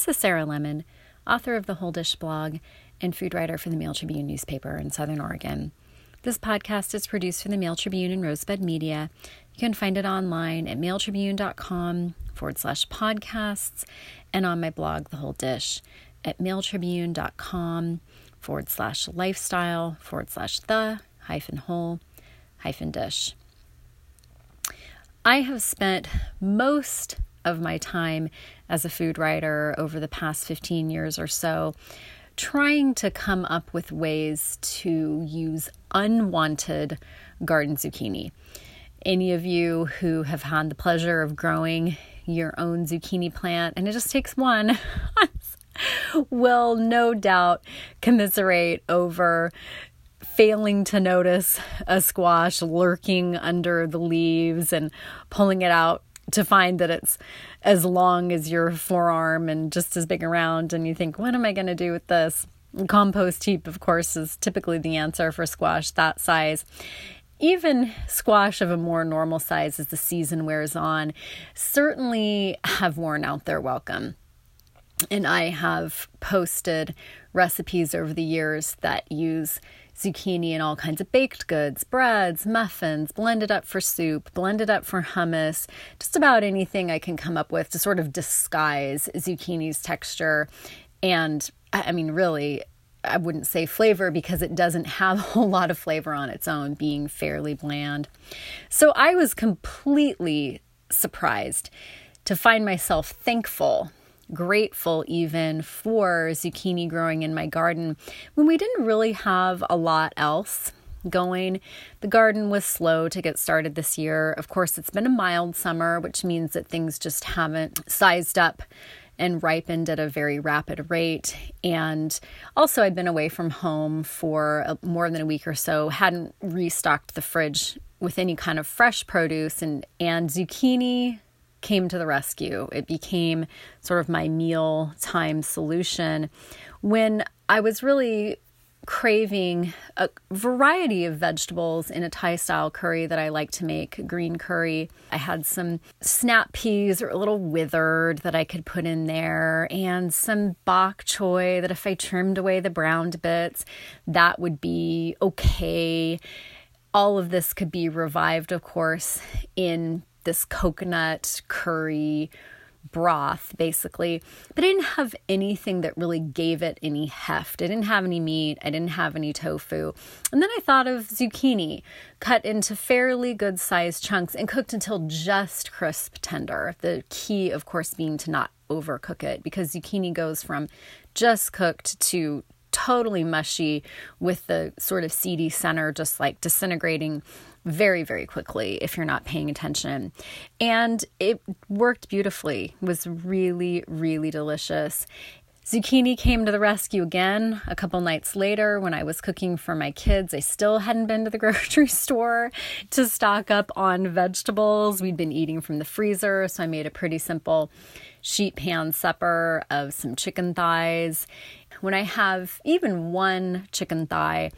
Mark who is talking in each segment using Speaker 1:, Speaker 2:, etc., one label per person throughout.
Speaker 1: This is Sarah Lemon, author of the Whole Dish blog and food writer for the Mail Tribune newspaper in Southern Oregon. This podcast is produced for the Mail Tribune and Rosebud Media. You can find it online at mailtribune.com forward slash podcasts and on my blog, The Whole Dish, at mailtribune.com forward slash lifestyle forward slash the hyphen whole hyphen dish. I have spent most of my time as a food writer over the past 15 years or so trying to come up with ways to use unwanted garden zucchini. Any of you who have had the pleasure of growing your own zucchini plant, and it just takes one, will no doubt commiserate over failing to notice a squash lurking under the leaves and pulling it out to find that it's as long as your forearm and just as big around, and you think, what am I going to do with this? Compost heap, of course, is typically the answer for squash that size. Even squash of a more normal size as the season wears on certainly have worn out their welcome. And I have posted recipes over the years that use zucchini in all kinds of baked goods, breads, muffins, blended up for soup, blended up for hummus, just about anything I can come up with to sort of disguise zucchini's texture. And I mean, really, I wouldn't say flavor because it doesn't have a whole lot of flavor on its own, being fairly bland. So I was completely surprised to find myself thankful grateful even for zucchini growing in my garden when we didn't really have a lot else going. The garden was slow to get started this year. Of course, it's been a mild summer, which means that things just haven't sized up and ripened at a very rapid rate. And also, I'd been away from home for a, more than a week or so, hadn't restocked the fridge with any kind of fresh produce, and, and zucchini came to the rescue. It became sort of my meal time solution when I was really craving a variety of vegetables in a Thai style curry that I like to make, green curry. I had some snap peas or a little withered that I could put in there and some bok choy that if I trimmed away the browned bits, that would be okay. All of this could be revived, of course, in this coconut curry broth basically. But i didn't have anything that really gave it any heft. I didn't have any meat. I didn't have any tofu. And then i thought of zucchini cut into fairly good sized chunks and cooked until just crisp tender. The key of course being to not overcook it because zucchini goes from just cooked to totally mushy with the sort of seedy center just like disintegrating very, very quickly if you're not paying attention. And it worked beautifully, it was really, really delicious. Zucchini came to the rescue again a couple nights later when I was cooking for my kids. I still hadn't been to the grocery store to stock up on vegetables. We'd been eating from the freezer, so I made a pretty simple sheet pan supper of some chicken thighs. When I have even one chicken thigh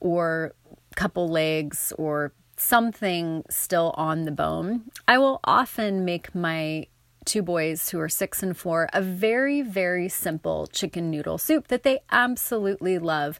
Speaker 1: or couple legs or something still on the bone, I will often make my two boys who are six and four a very, very simple chicken noodle soup that they absolutely love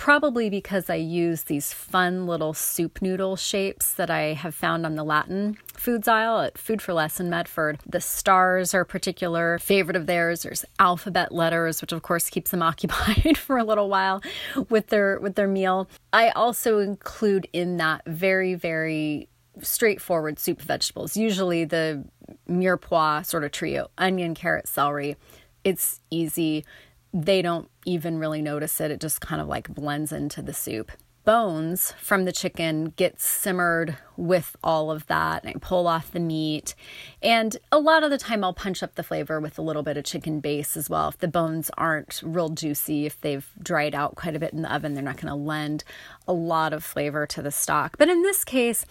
Speaker 1: probably because I use these fun little soup noodle shapes that I have found on the Latin foods aisle at Food for Less in Medford. The stars are a particular favorite of theirs. There's alphabet letters, which of course keeps them occupied for a little while with their with their meal. I also include in that very, very straightforward soup vegetables, usually the mirepoix sort of trio onion, carrot, celery. It's easy they don't even really notice it. It just kind of like blends into the soup. Bones from the chicken get simmered with all of that and I pull off the meat. And a lot of the time I'll punch up the flavor with a little bit of chicken base as well. If the bones aren't real juicy, if they've dried out quite a bit in the oven, they're not going to lend a lot of flavor to the stock. But in this case,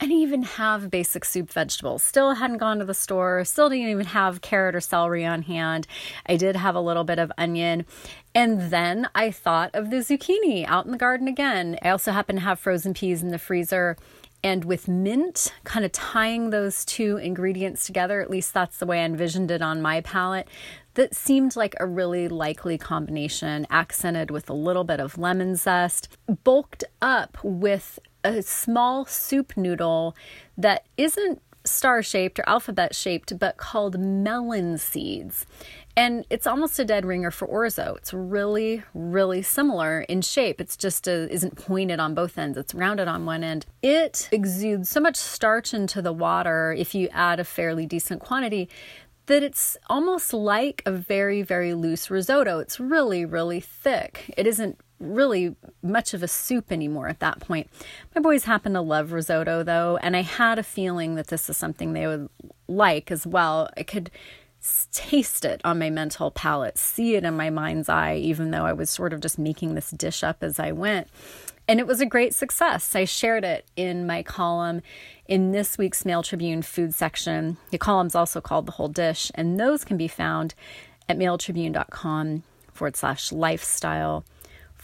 Speaker 1: Didn't even have basic soup vegetables. Still hadn't gone to the store. Still didn't even have carrot or celery on hand. I did have a little bit of onion. And then I thought of the zucchini out in the garden again. I also happen to have frozen peas in the freezer. and with mint, kind of tying those two ingredients together. At least that's the way I envisioned it on my palate. That seemed like a really likely combination, accented with a little bit of lemon zest, bulked up with a small soup noodle that isn't star shaped or alphabet shaped, but called melon seeds. And it's almost a dead ringer for orzo. It's really, really similar in shape. It's just a, isn't pointed on both ends. It's rounded on one end. It exudes so much starch into the water if you add a fairly decent quantity that it's almost like a very, very loose risotto. It's really, really thick. It isn't really much of a soup anymore at that point. My boys happen to love risotto though, and I had a feeling that this is something they would like as well. I could taste it on my mental palate, see it in my mind's eye, even though I was sort of just making this dish up as I went. And it was a great success. I shared it in my column in this week's Mail Tribune food section. The column's also called The Whole Dish, and those can be found at mailtribune.com forward slash lifestyle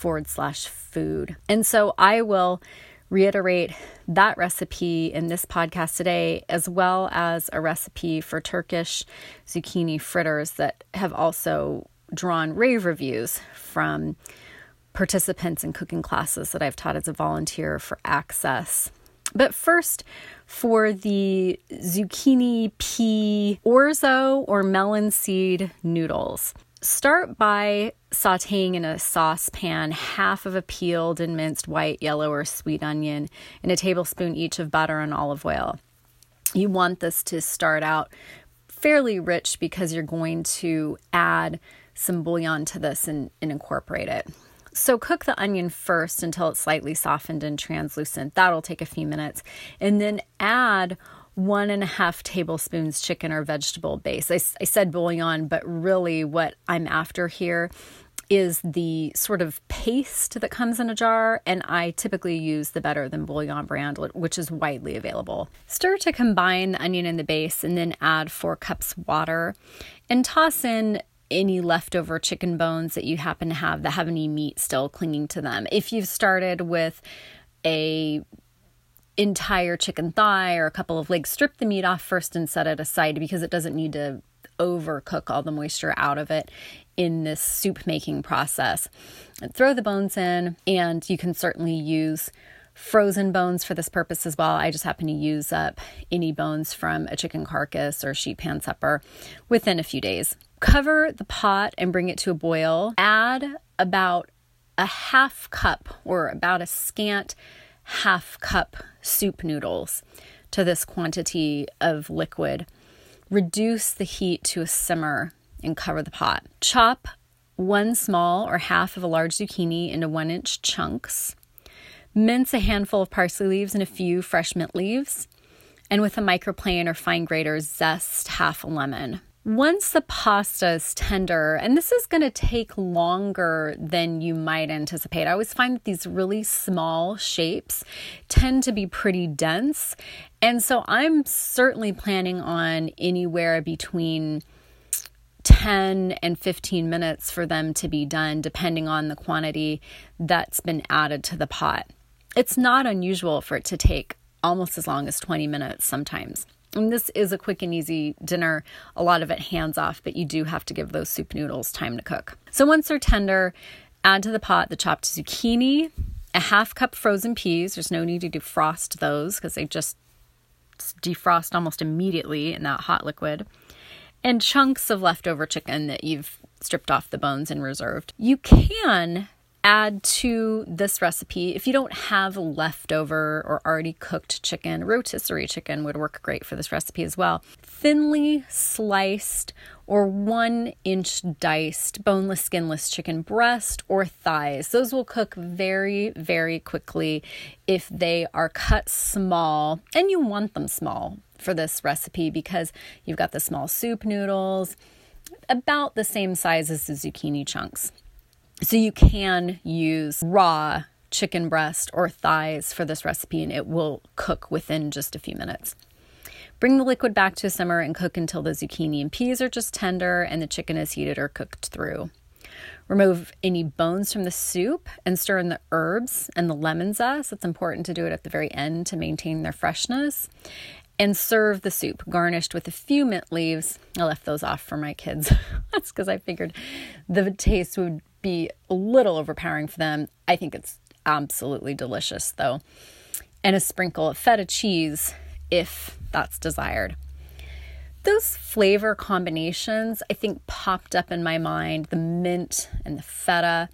Speaker 1: forward slash food. And so I will reiterate that recipe in this podcast today, as well as a recipe for Turkish zucchini fritters that have also drawn rave reviews from participants in cooking classes that I've taught as a volunteer for Access. But first, for the zucchini pea orzo or melon seed noodles. Start by sauteing in a saucepan half of a peeled and minced white, yellow, or sweet onion and a tablespoon each of butter and olive oil. You want this to start out fairly rich because you're going to add some bouillon to this and, and incorporate it. So, cook the onion first until it's slightly softened and translucent. That'll take a few minutes. And then add one and a half tablespoons chicken or vegetable base. I, I said bouillon, but really what I'm after here is the sort of paste that comes in a jar, and I typically use the Better Than Bouillon brand, which is widely available. Stir to combine the onion and the base, and then add four cups water, and toss in any leftover chicken bones that you happen to have that have any meat still clinging to them. If you've started with a entire chicken thigh or a couple of legs, strip the meat off first and set it aside because it doesn't need to overcook all the moisture out of it in this soup making process. And throw the bones in, and you can certainly use frozen bones for this purpose as well. I just happen to use up any bones from a chicken carcass or sheet pan supper within a few days. Cover the pot and bring it to a boil. Add about a half cup or about a scant half cup soup noodles to this quantity of liquid. Reduce the heat to a simmer and cover the pot. Chop one small or half of a large zucchini into one inch chunks. Mince a handful of parsley leaves and a few fresh mint leaves. And with a microplane or fine grater, zest half a lemon. Once the pasta is tender, and this is going to take longer than you might anticipate, I always find that these really small shapes tend to be pretty dense. And so I'm certainly planning on anywhere between 10 and 15 minutes for them to be done, depending on the quantity that's been added to the pot. It's not unusual for it to take almost as long as 20 minutes sometimes. And this is a quick and easy dinner, a lot of it hands off, but you do have to give those soup noodles time to cook. So once they're tender, add to the pot the chopped zucchini, a half cup frozen peas. There's no need to defrost those because they just defrost almost immediately in that hot liquid. And chunks of leftover chicken that you've stripped off the bones and reserved. You can add to this recipe if you don't have leftover or already cooked chicken rotisserie chicken would work great for this recipe as well. Thinly sliced or one inch diced boneless skinless chicken breast or thighs. Those will cook very very quickly if they are cut small and you want them small for this recipe because you've got the small soup noodles about the same size as the zucchini chunks so you can use raw chicken breast or thighs for this recipe and it will cook within just a few minutes. Bring the liquid back to a simmer and cook until the zucchini and peas are just tender and the chicken is heated or cooked through. Remove any bones from the soup and stir in the herbs and the lemon zest. It's important to do it at the very end to maintain their freshness. And serve the soup garnished with a few mint leaves. I left those off for my kids. That's because I figured the taste would be a little overpowering for them. I think it's absolutely delicious though. And a sprinkle of feta cheese if that's desired. Those flavor combinations, I think, popped up in my mind the mint and the feta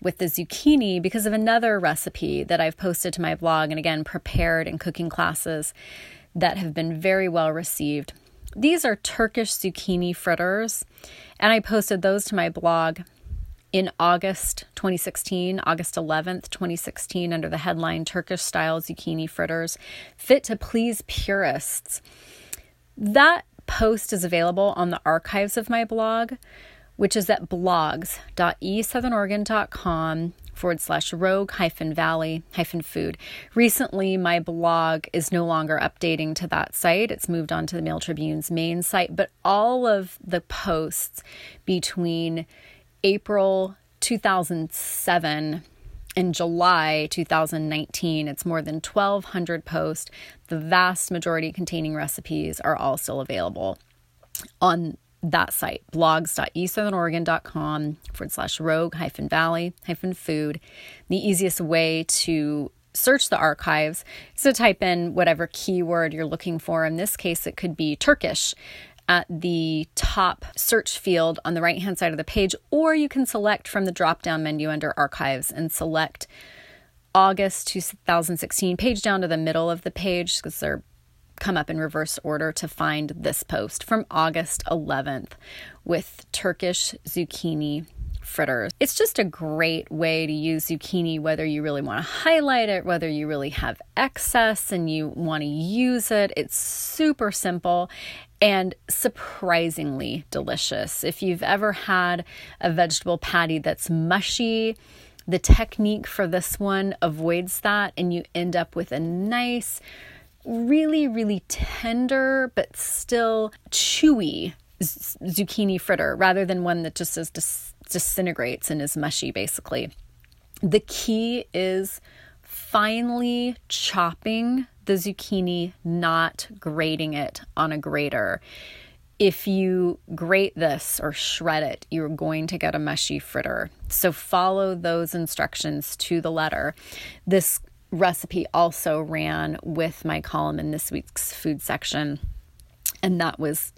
Speaker 1: with the zucchini because of another recipe that I've posted to my blog and again prepared in cooking classes that have been very well received. These are Turkish zucchini fritters, and I posted those to my blog in August 2016, August 11th, 2016, under the headline Turkish style zucchini fritters fit to please purists. That post is available on the archives of my blog, which is at blogs.esouthernoregon.com forward slash rogue hyphen valley hyphen food. Recently, my blog is no longer updating to that site. It's moved on to the Mail Tribune's main site, but all of the posts between April 2007 and July 2019. It's more than 1,200 posts. The vast majority containing recipes are all still available on that site, blogs.esouthernoregon.com forward slash rogue hyphen valley hyphen food. The easiest way to search the archives is to type in whatever keyword you're looking for. In this case, it could be Turkish at the top search field on the right hand side of the page, or you can select from the drop down menu under Archives and select August 2016, page down to the middle of the page because they're come up in reverse order to find this post from August 11th with Turkish zucchini fritters. It's just a great way to use zucchini, whether you really want to highlight it, whether you really have excess and you want to use it. It's super simple and surprisingly delicious. If you've ever had a vegetable patty that's mushy, the technique for this one avoids that, and you end up with a nice, really, really tender, but still chewy zucchini fritter rather than one that just is dis- disintegrates and is mushy, basically. The key is finely chopping the zucchini, not grating it on a grater. If you grate this or shred it, you're going to get a mushy fritter. So follow those instructions to the letter. This recipe also ran with my column in this week's food section, and that was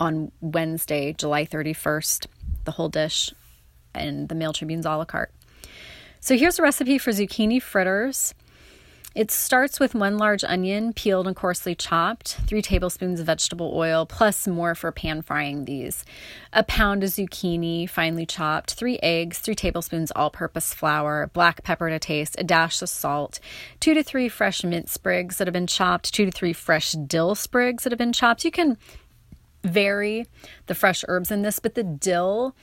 Speaker 1: on Wednesday, July 31st, the whole dish and the Mail Tribune's a la carte. So here's a recipe for zucchini fritters. It starts with one large onion, peeled and coarsely chopped, three tablespoons of vegetable oil, plus more for pan frying these, a pound of zucchini, finely chopped, three eggs, three tablespoons all purpose flour, black pepper to taste, a dash of salt, two to three fresh mint sprigs that have been chopped, two to three fresh dill sprigs that have been chopped. You can vary the fresh herbs in this, but the dill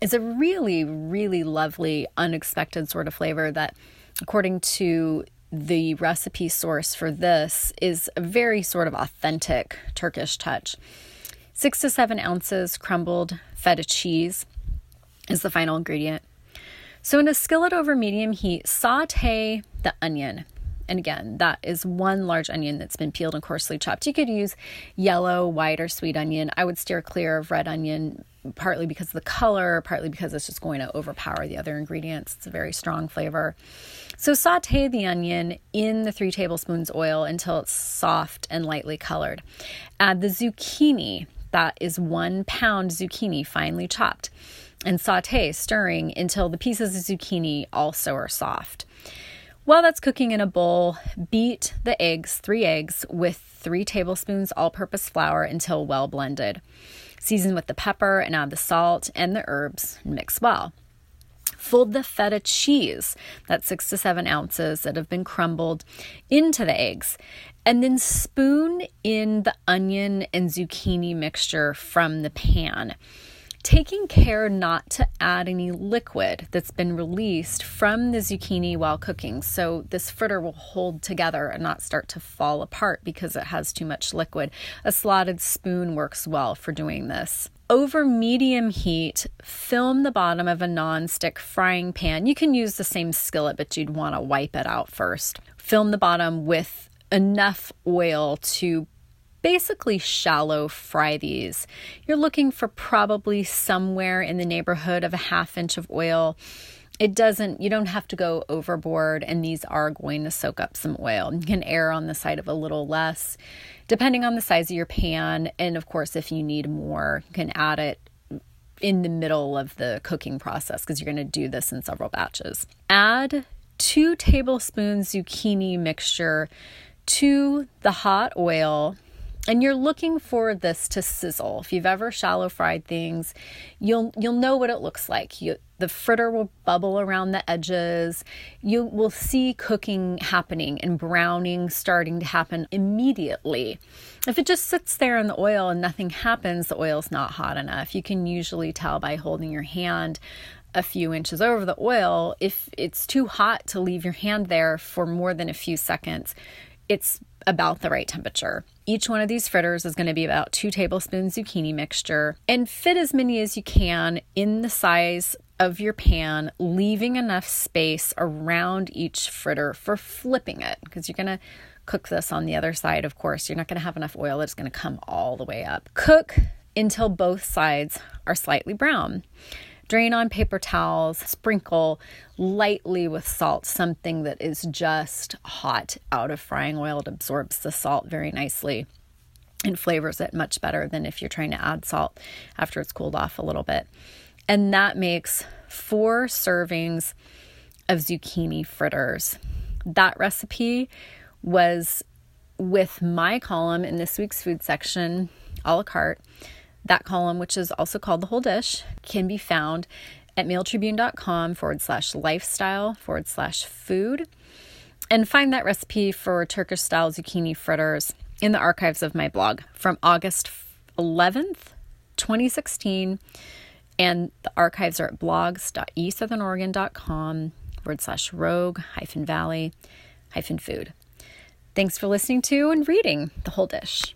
Speaker 1: is a really, really lovely, unexpected sort of flavor that, according to the recipe source for this, is a very sort of authentic Turkish touch. Six to seven ounces crumbled feta cheese is the final ingredient. So, in a skillet over medium heat, saute the onion. And again, that is one large onion that's been peeled and coarsely chopped. You could use yellow, white, or sweet onion. I would steer clear of red onion, partly because of the color, partly because it's just going to overpower the other ingredients. It's a very strong flavor. So saute the onion in the three tablespoons oil until it's soft and lightly colored. Add the zucchini. That is one pound zucchini finely chopped. And saute, stirring until the pieces of zucchini also are soft. While that's cooking in a bowl, beat the eggs, three eggs, with three tablespoons all purpose flour until well blended. Season with the pepper and add the salt and the herbs and mix well. Fold the feta cheese, that's six to seven ounces that have been crumbled, into the eggs. And then spoon in the onion and zucchini mixture from the pan taking care not to add any liquid that's been released from the zucchini while cooking. So this fritter will hold together and not start to fall apart because it has too much liquid. A slotted spoon works well for doing this. Over medium heat, film the bottom of a non-stick frying pan. You can use the same skillet, but you'd want to wipe it out first. Film the bottom with enough oil to basically shallow fry these. You're looking for probably somewhere in the neighborhood of a half inch of oil. It doesn't, you don't have to go overboard, and these are going to soak up some oil. You can err on the side of a little less, depending on the size of your pan. And of course, if you need more, you can add it in the middle of the cooking process because you're going to do this in several batches. Add two tablespoons zucchini mixture to the hot oil and you're looking for this to sizzle. If you've ever shallow fried things, you'll you'll know what it looks like. You, the fritter will bubble around the edges. You will see cooking happening and browning starting to happen immediately. If it just sits there in the oil and nothing happens, the oil's not hot enough. You can usually tell by holding your hand a few inches over the oil. If it's too hot to leave your hand there for more than a few seconds, it's about the right temperature. Each one of these fritters is going to be about two tablespoons zucchini mixture and fit as many as you can in the size of your pan, leaving enough space around each fritter for flipping it because you're going to cook this on the other side. Of course, you're not going to have enough oil, it's going to come all the way up. Cook until both sides are slightly brown. Drain on paper towels, sprinkle lightly with salt, something that is just hot out of frying oil. It absorbs the salt very nicely and flavors it much better than if you're trying to add salt after it's cooled off a little bit. And that makes four servings of zucchini fritters. That recipe was with my column in this week's food section, a la carte. That column, which is also called the whole dish, can be found at mailtribune.com forward slash lifestyle forward slash food. And find that recipe for Turkish style zucchini fritters in the archives of my blog from August 11th, 2016. And the archives are at blogs.esouthernoregon.com forward slash rogue hyphen valley hyphen food. Thanks for listening to and reading The Whole Dish.